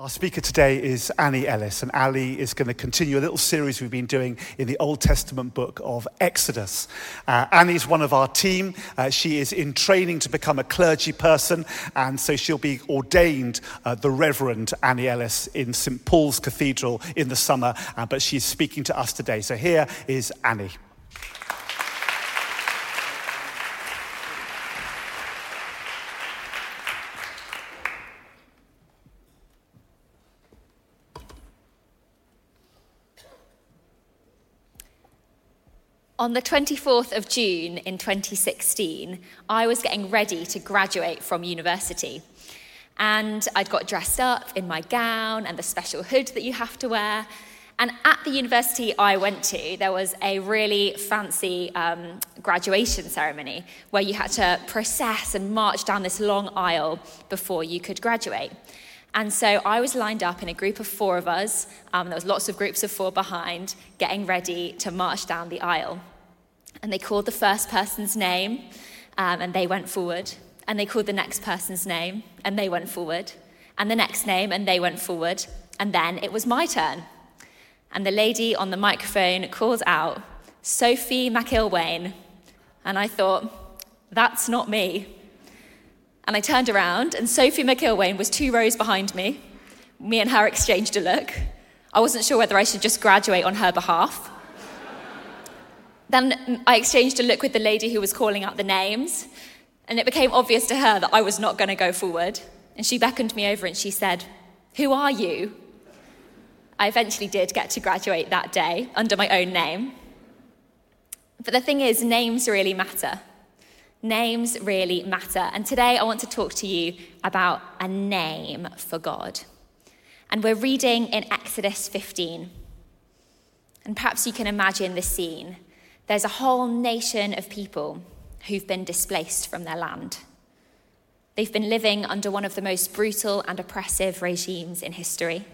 Our speaker today is Annie Ellis, and Ali is going to continue a little series we've been doing in the Old Testament book of Exodus. Uh, Annie is one of our team. Uh, she is in training to become a clergy person, and so she'll be ordained uh, the Reverend Annie Ellis in St. Paul's Cathedral in the summer, uh, but she's speaking to us today. So here is Annie. On the 24th of June in 2016, I was getting ready to graduate from university. And I'd got dressed up in my gown and the special hood that you have to wear. And at the university I went to, there was a really fancy um, graduation ceremony where you had to process and march down this long aisle before you could graduate. And so I was lined up in a group of four of us. Um, there was lots of groups of four behind, getting ready to march down the aisle. And they called the first person's name, um, and they went forward. And they called the next person's name, and they went forward. And the next name, and they went forward. And then it was my turn. And the lady on the microphone called out, Sophie McIlwain. And I thought, that's not me. And I turned around, and Sophie McIlwain was two rows behind me. Me and her exchanged a look. I wasn't sure whether I should just graduate on her behalf then I exchanged a look with the lady who was calling out the names, and it became obvious to her that I was not going to go forward. And she beckoned me over and she said, Who are you? I eventually did get to graduate that day under my own name. But the thing is, names really matter. Names really matter. And today I want to talk to you about a name for God. And we're reading in Exodus 15. And perhaps you can imagine the scene there's a whole nation of people who've been displaced from their land. They've been living under one of the most brutal and oppressive regimes in history.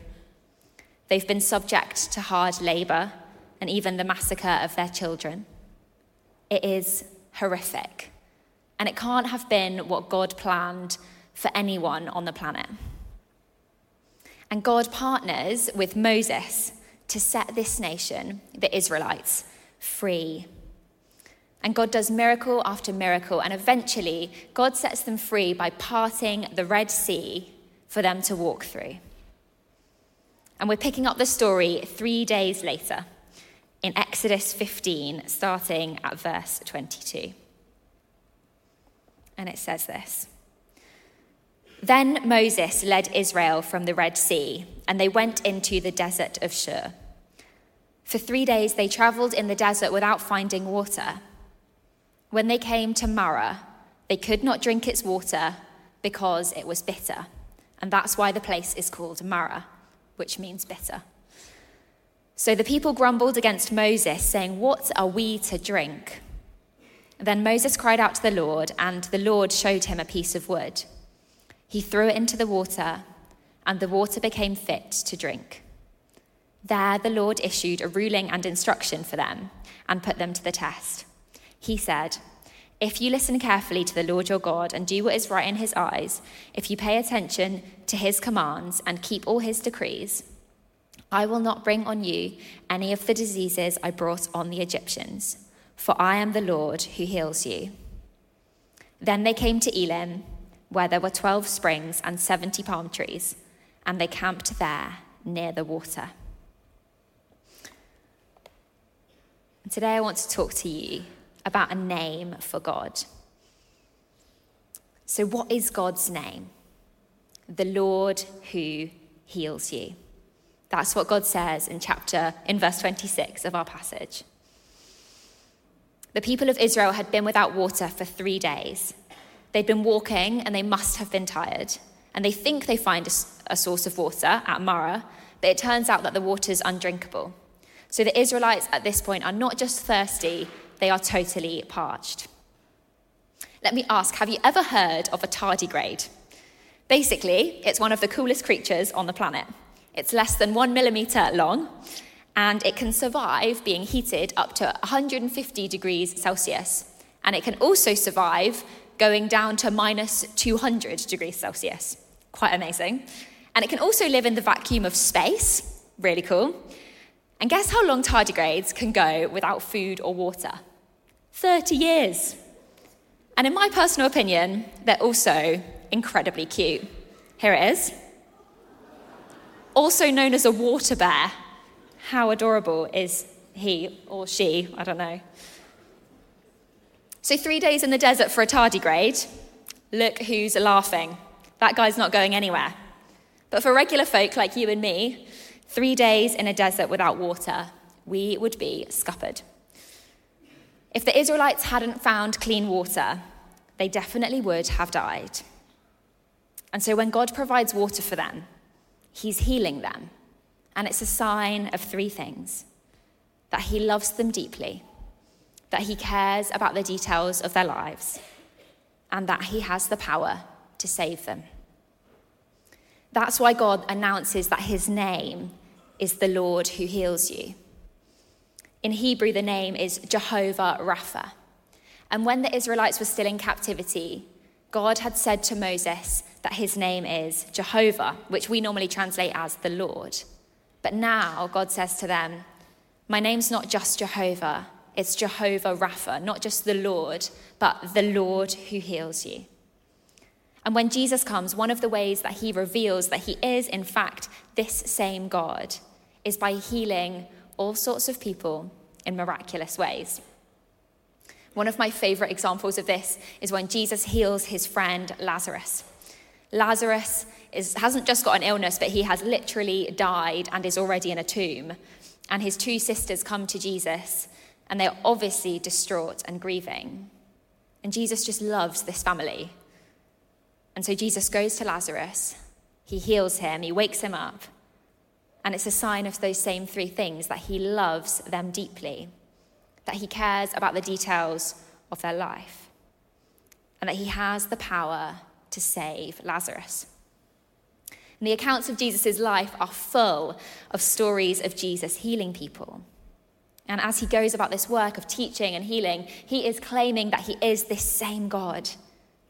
They've been subject to hard labour and even the massacre of their children. It is horrific. And it can't have been what God planned for anyone on the planet. And God partners with Moses to set this nation, the Israelites, free. And God does miracle after miracle, and eventually, God sets them free by parting the Red Sea for them to walk through. And we're picking up the story three days later in Exodus 15, starting at verse 22. And it says this Then Moses led Israel from the Red Sea, and they went into the desert of Shur. For three days they traveled in the desert without finding water. When they came to Marah, they could not drink its water because it was bitter. And that's why the place is called Marah, which means bitter. So the people grumbled against Moses, saying, What are we to drink? Then Moses cried out to the Lord, and the Lord showed him a piece of wood. He threw it into the water, and the water became fit to drink. There, the Lord issued a ruling and instruction for them and put them to the test. He said, If you listen carefully to the Lord your God and do what is right in his eyes, if you pay attention to his commands and keep all his decrees, I will not bring on you any of the diseases I brought on the Egyptians, for I am the Lord who heals you. Then they came to Elim, where there were 12 springs and 70 palm trees, and they camped there near the water. And today I want to talk to you about a name for God. So, what is God's name? The Lord who heals you. That's what God says in chapter, in verse 26 of our passage. The people of Israel had been without water for three days. They'd been walking and they must have been tired. And they think they find a, a source of water at Marah, but it turns out that the water is undrinkable. So the Israelites at this point are not just thirsty, they are totally parched. Let me ask have you ever heard of a tardigrade? Basically, it's one of the coolest creatures on the planet. It's less than one millimeter long, and it can survive being heated up to 150 degrees Celsius. And it can also survive going down to minus 200 degrees Celsius. Quite amazing. And it can also live in the vacuum of space. Really cool. And guess how long tardigrades can go without food or water? 30 years. And in my personal opinion, they're also incredibly cute. Here it is. Also known as a water bear. How adorable is he or she? I don't know. So, three days in the desert for a tardigrade. Look who's laughing. That guy's not going anywhere. But for regular folk like you and me, three days in a desert without water, we would be scuppered. If the Israelites hadn't found clean water, they definitely would have died. And so when God provides water for them, He's healing them. And it's a sign of three things that He loves them deeply, that He cares about the details of their lives, and that He has the power to save them. That's why God announces that His name is the Lord who heals you. In Hebrew, the name is Jehovah Rapha. And when the Israelites were still in captivity, God had said to Moses that his name is Jehovah, which we normally translate as the Lord. But now God says to them, My name's not just Jehovah, it's Jehovah Rapha, not just the Lord, but the Lord who heals you. And when Jesus comes, one of the ways that he reveals that he is, in fact, this same God is by healing all sorts of people in miraculous ways. One of my favorite examples of this is when Jesus heals his friend Lazarus. Lazarus is, hasn't just got an illness, but he has literally died and is already in a tomb. And his two sisters come to Jesus, and they're obviously distraught and grieving. And Jesus just loves this family. And so Jesus goes to Lazarus, he heals him, he wakes him up, and it's a sign of those same three things that he loves them deeply, that he cares about the details of their life, and that he has the power to save Lazarus. And the accounts of Jesus' life are full of stories of Jesus healing people. And as he goes about this work of teaching and healing, he is claiming that he is this same God,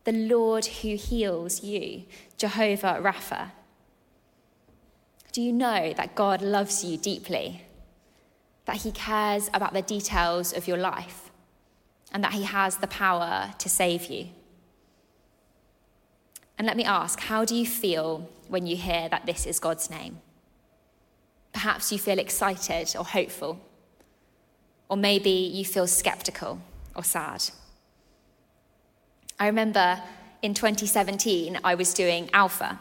the Lord who heals you, Jehovah Rapha. Do you know that God loves you deeply? That He cares about the details of your life? And that He has the power to save you? And let me ask how do you feel when you hear that this is God's name? Perhaps you feel excited or hopeful, or maybe you feel skeptical or sad. I remember in 2017, I was doing Alpha,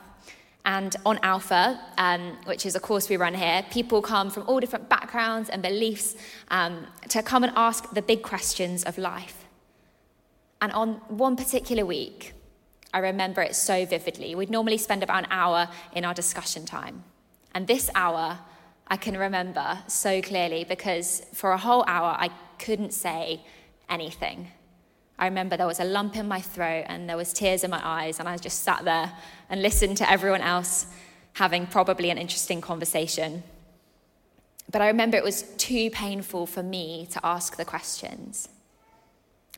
and on Alpha, um, which is a course we run here, people come from all different backgrounds and beliefs um, to come and ask the big questions of life. And on one particular week, I remember it so vividly. We'd normally spend about an hour in our discussion time. And this hour, I can remember so clearly because for a whole hour, I couldn't say anything. I remember there was a lump in my throat and there was tears in my eyes, and I just sat there and listened to everyone else having probably an interesting conversation. But I remember it was too painful for me to ask the questions.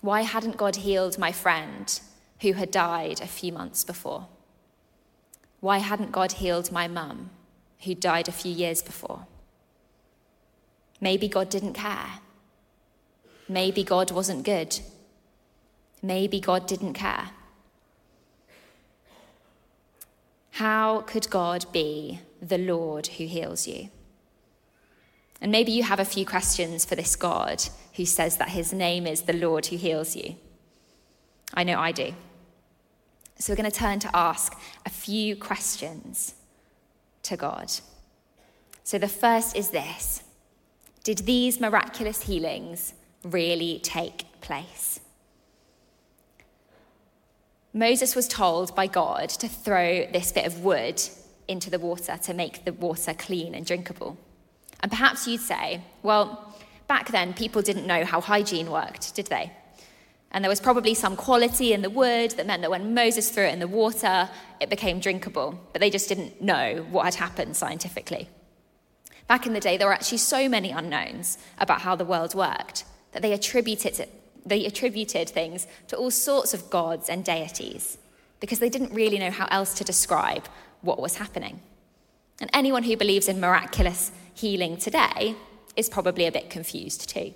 Why hadn't God healed my friend who had died a few months before? Why hadn't God healed my mum who died a few years before? Maybe God didn't care. Maybe God wasn't good. Maybe God didn't care. How could God be the Lord who heals you? And maybe you have a few questions for this God who says that his name is the Lord who heals you. I know I do. So we're going to turn to ask a few questions to God. So the first is this Did these miraculous healings really take place? Moses was told by God to throw this bit of wood into the water to make the water clean and drinkable. And perhaps you'd say, well, back then people didn't know how hygiene worked, did they? And there was probably some quality in the wood that meant that when Moses threw it in the water, it became drinkable. But they just didn't know what had happened scientifically. Back in the day, there were actually so many unknowns about how the world worked that they attributed it they attributed things to all sorts of gods and deities because they didn't really know how else to describe what was happening. And anyone who believes in miraculous healing today is probably a bit confused too.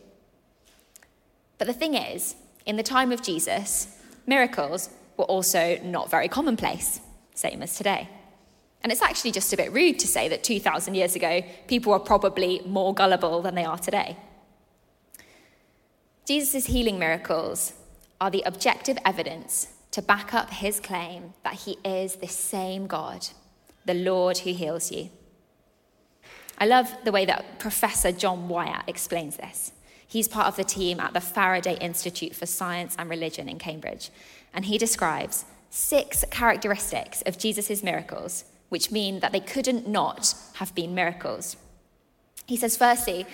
But the thing is, in the time of Jesus, miracles were also not very commonplace, same as today. And it's actually just a bit rude to say that 2,000 years ago, people were probably more gullible than they are today. Jesus' healing miracles are the objective evidence to back up his claim that he is the same God, the Lord who heals you. I love the way that Professor John Wyatt explains this. He's part of the team at the Faraday Institute for Science and Religion in Cambridge, and he describes six characteristics of Jesus' miracles, which mean that they couldn't not have been miracles. He says, firstly,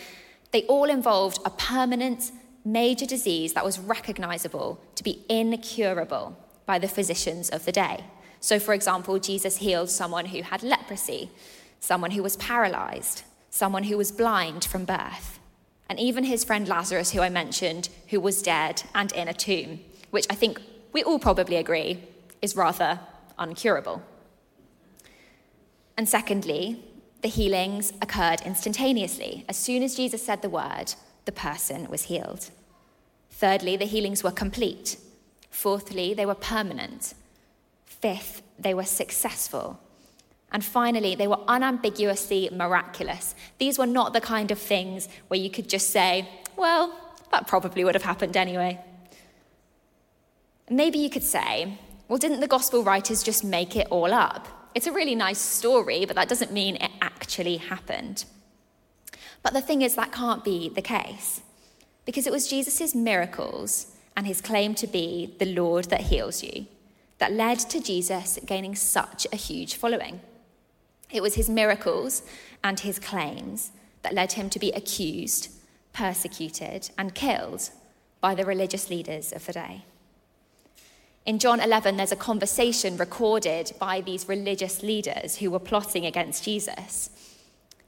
they all involved a permanent, major disease that was recognizable to be incurable by the physicians of the day. So, for example, Jesus healed someone who had leprosy, someone who was paralyzed, someone who was blind from birth and even his friend Lazarus, who I mentioned, who was dead and in a tomb, which I think we all probably agree is rather uncurable. And secondly, the healings occurred instantaneously. As soon as Jesus said the word, the person was healed. Thirdly, the healings were complete. Fourthly, they were permanent. Fifth, they were successful. And finally, they were unambiguously miraculous. These were not the kind of things where you could just say, well, that probably would have happened anyway. Maybe you could say, well, didn't the gospel writers just make it all up? It's a really nice story, but that doesn't mean it actually happened. But the thing is, that can't be the case. Because it was Jesus' miracles and his claim to be the Lord that heals you that led to Jesus gaining such a huge following. It was his miracles and his claims that led him to be accused, persecuted, and killed by the religious leaders of the day. In John 11, there's a conversation recorded by these religious leaders who were plotting against Jesus.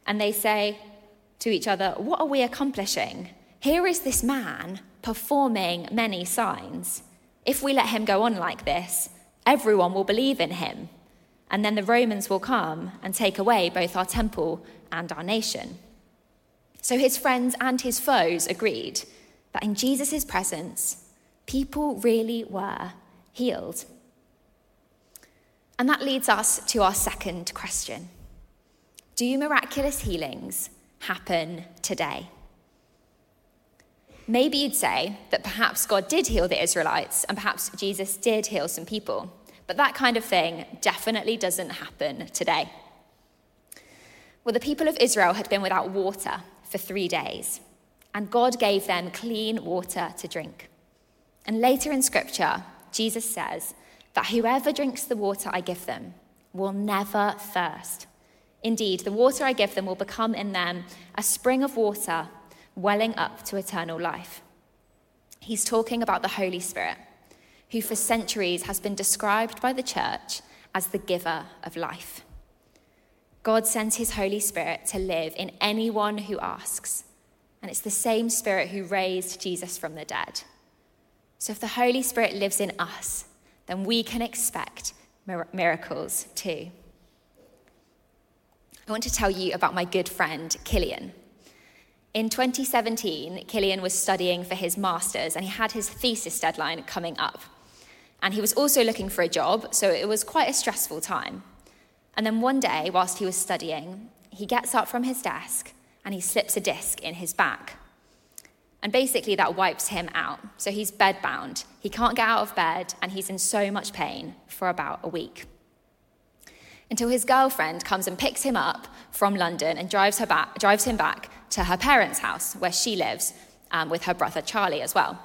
And they say to each other, What are we accomplishing? Here is this man performing many signs. If we let him go on like this, everyone will believe in him and then the Romans will come and take away both our temple and our nation. So his friends and his foes agreed that in Jesus' presence, people really were healed. And that leads us to our second question Do miraculous healings happen today? Maybe you'd say that perhaps God did heal the Israelites and perhaps Jesus did heal some people. But that kind of thing definitely doesn't happen today. Well, the people of Israel had been without water for three days, and God gave them clean water to drink. And later in Scripture, Jesus says that whoever drinks the water I give them will never thirst. Indeed, the water I give them will become in them a spring of water welling up to eternal life. He's talking about the Holy Spirit who for centuries has been described by the church as the giver of life. God sends his Holy Spirit to live in anyone who asks, and it's the same Spirit who raised Jesus from the dead. So if the Holy Spirit lives in us, then we can expect miracles too. I want to tell you about my good friend, Killian. In 2017, Killian was studying for his master's and he had his thesis deadline coming up. And he was also looking for a job, so it was quite a stressful time. And then one day, whilst he was studying, he gets up from his desk and he slips a disc in his back. And basically, that wipes him out. So he's bedbound. He can't get out of bed, and he's in so much pain for about a week. Until his girlfriend comes and picks him up from London and drives, her back, drives him back to her parents' house, where she lives um, with her brother Charlie as well.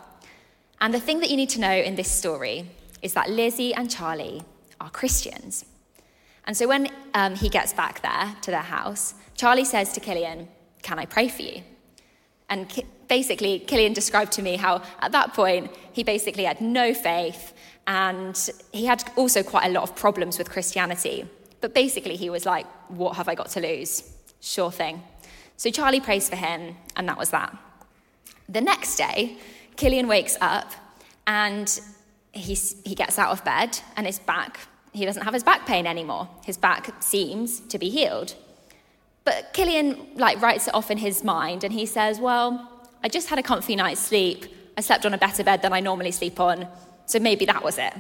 And the thing that you need to know in this story is that Lizzie and Charlie are Christians. And so when um, he gets back there to their house, Charlie says to Killian, Can I pray for you? And basically, Killian described to me how at that point he basically had no faith and he had also quite a lot of problems with Christianity. But basically, he was like, What have I got to lose? Sure thing. So Charlie prays for him, and that was that. The next day, Killian wakes up and he's, he gets out of bed and his back, he doesn't have his back pain anymore. His back seems to be healed. But Killian like writes it off in his mind and he says, Well, I just had a comfy night's sleep. I slept on a better bed than I normally sleep on, so maybe that was it.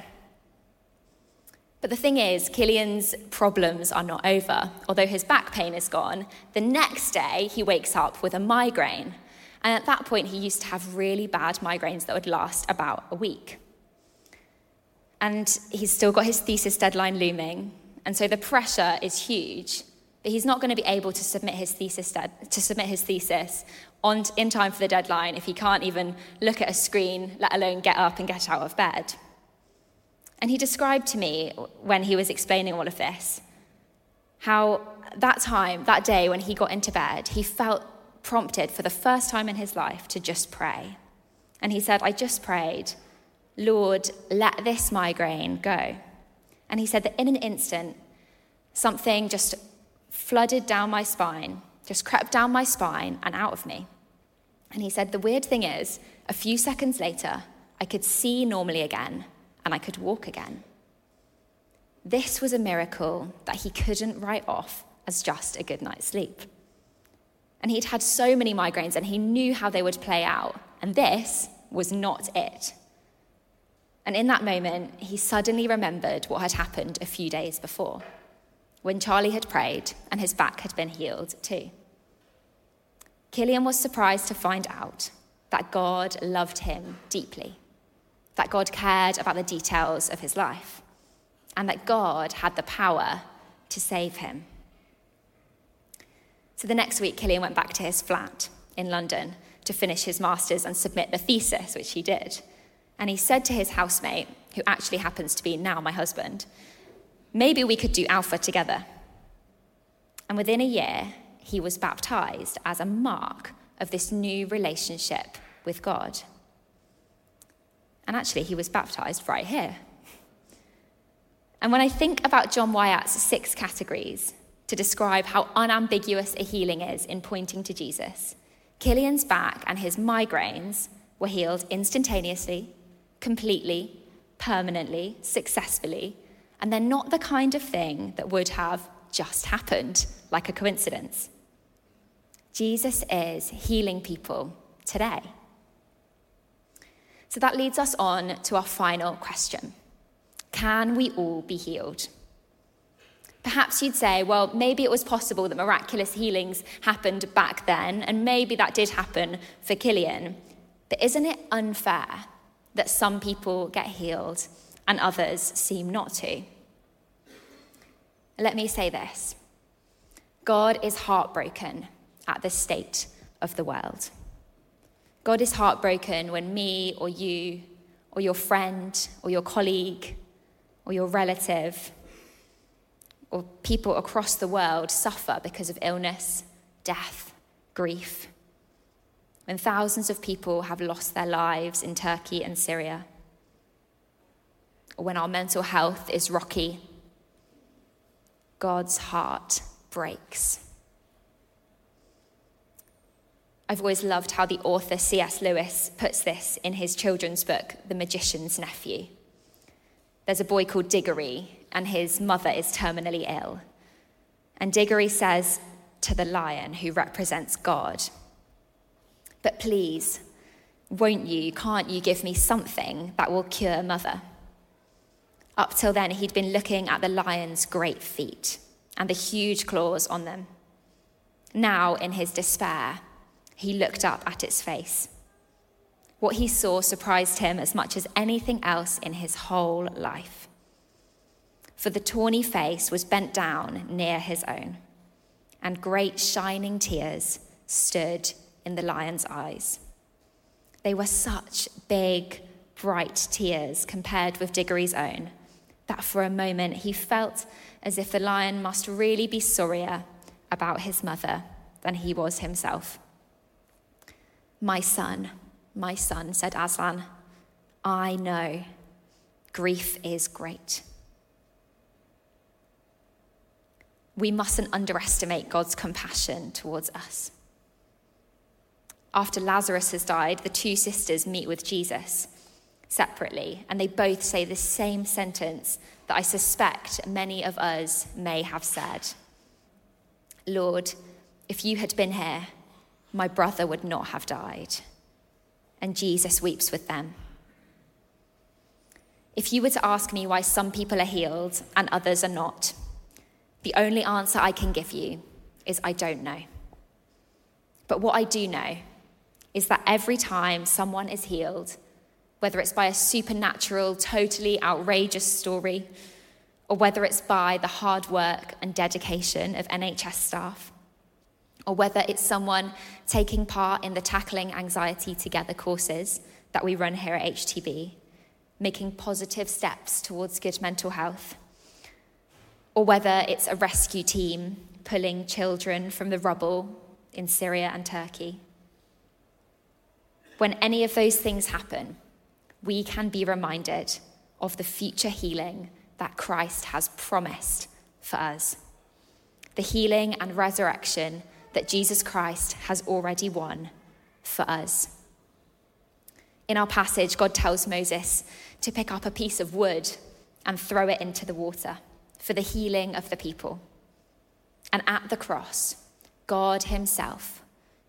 But the thing is, Killian's problems are not over. Although his back pain is gone, the next day he wakes up with a migraine. And at that point, he used to have really bad migraines that would last about a week. And he's still got his thesis deadline looming. And so the pressure is huge. But he's not going to be able to submit his thesis, to submit his thesis on, in time for the deadline if he can't even look at a screen, let alone get up and get out of bed. And he described to me when he was explaining all of this how that time, that day when he got into bed, he felt prompted for the first time in his life to just pray. And he said, I just prayed, Lord, let this migraine go. And he said that in an instant, something just flooded down my spine, just crept down my spine and out of me. And he said, The weird thing is, a few seconds later, I could see normally again and I could walk again. This was a miracle that he couldn't write off as just a good night's sleep. And he'd had so many migraines and he knew how they would play out. And this was not it. And in that moment, he suddenly remembered what had happened a few days before, when Charlie had prayed and his back had been healed too. Killian was surprised to find out that God loved him deeply, that God cared about the details of his life, and that God had the power to save him. So the next week, Killian went back to his flat in London to finish his master's and submit the thesis, which he did. And he said to his housemate, who actually happens to be now my husband, maybe we could do Alpha together. And within a year, he was baptized as a mark of this new relationship with God. And actually, he was baptized right here. And when I think about John Wyatt's six categories to describe how unambiguous a healing is in pointing to Jesus, Killian's back and his migraines were healed instantaneously, completely, permanently, successfully, and they're not the kind of thing that would have just happened like a coincidence. Jesus is healing people today. So that leads us on to our final question Can we all be healed? Perhaps you'd say, well, maybe it was possible that miraculous healings happened back then, and maybe that did happen for Killian. But isn't it unfair that some people get healed and others seem not to. Let me say this God is heartbroken at the state of the world. God is heartbroken when me or you or your friend or your colleague or your relative or people across the world suffer because of illness, death, grief. When thousands of people have lost their lives in Turkey and Syria, or when our mental health is rocky, God's heart breaks. I've always loved how the author C.S. Lewis puts this in his children's book, The Magician's Nephew. There's a boy called Diggory, and his mother is terminally ill. And Diggory says to the lion, who represents God, but please, won't you, can't you give me something that will cure mother? Up till then, he'd been looking at the lion's great feet and the huge claws on them. Now, in his despair, he looked up at its face. What he saw surprised him as much as anything else in his whole life. For the tawny face was bent down near his own, and great shining tears stood in the lion's eyes. They were such big, bright tears compared with Diggory's own that for a moment he felt as if the lion must really be sorrier about his mother than he was himself. My son, my son, said Aslan, I know grief is great. We mustn't underestimate God's compassion towards us after Lazarus has died, the two sisters meet with Jesus separately, and they both say the same sentence that I suspect many of us may have said Lord, If you had been here, my brother would not have died. And Jesus weeps with them. If you were to ask me why some people are healed and others are not, the only answer I can give you is I don't know. But what I do know is that every time someone is healed, whether it's by a supernatural, totally outrageous story, or whether it's by the hard work and dedication of NHS staff, or whether it's someone taking part in the Tackling Anxiety Together courses that we run here at HTB, making positive steps towards good mental health, or whether it's a rescue team pulling children from the rubble in Syria and Turkey. When any of those things happen, we can be reminded of the future healing that Christ has promised for us. The healing and resurrection that Jesus Christ has already won for us. In our passage, God tells Moses to pick up a piece of wood and throw it into the water for the healing of the people. And at the cross, God Himself,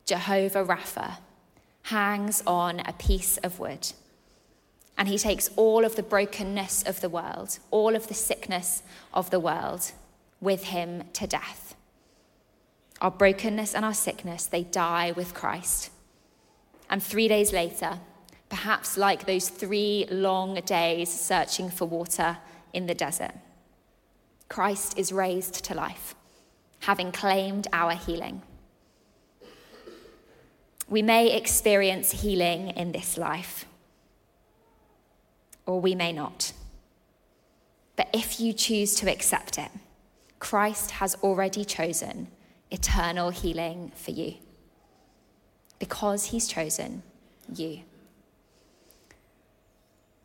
Jehovah Rapha, hangs on a piece of wood. And He takes all of the brokenness of the world, all of the sickness of the world, with Him to death. Our brokenness and our sickness, they die with Christ. And three days later, perhaps like those three long days searching for water in the desert, Christ is raised to life, having claimed our healing. We may experience healing in this life, or we may not. But if you choose to accept it, Christ has already chosen eternal healing for you because he's chosen you.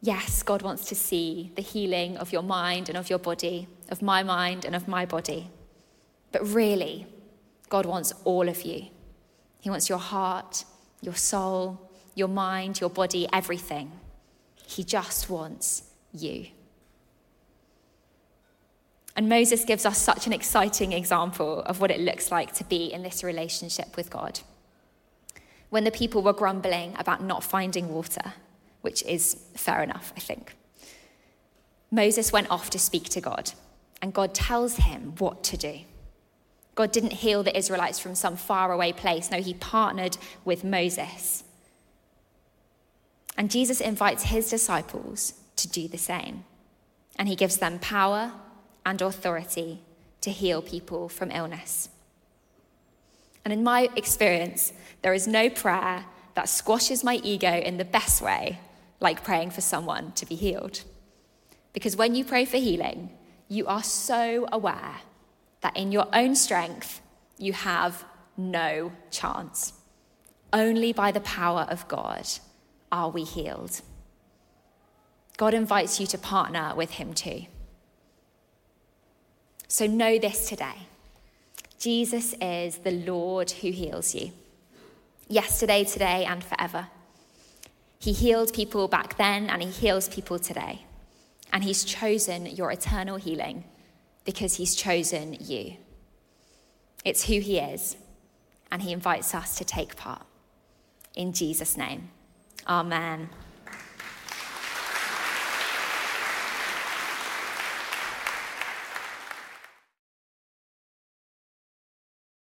Yes, God wants to see the healing of your mind and of your body, of my mind and of my body. But really, God wants all of you. He wants your heart, your soul, your mind, your body, everything. He just wants you. And Moses gives us such an exciting example of what it looks like to be in this relationship with God. When the people were grumbling about not finding water, which is fair enough, I think, Moses went off to speak to God, and God tells him what to do. God didn't heal the Israelites from some faraway place. No, he partnered with Moses. And Jesus invites his disciples to do the same. And he gives them power and authority to heal people from illness. And in my experience, there is no prayer that squashes my ego in the best way like praying for someone to be healed. Because when you pray for healing, you are so aware that in your own strength, you have no chance. Only by the power of God are we healed. God invites you to partner with Him too. So know this today Jesus is the Lord who heals you, yesterday, today, and forever. He healed people back then, and He heals people today. And He's chosen your eternal healing because He's chosen you. It's who He is, and He invites us to take part. In Jesus' name, Amen.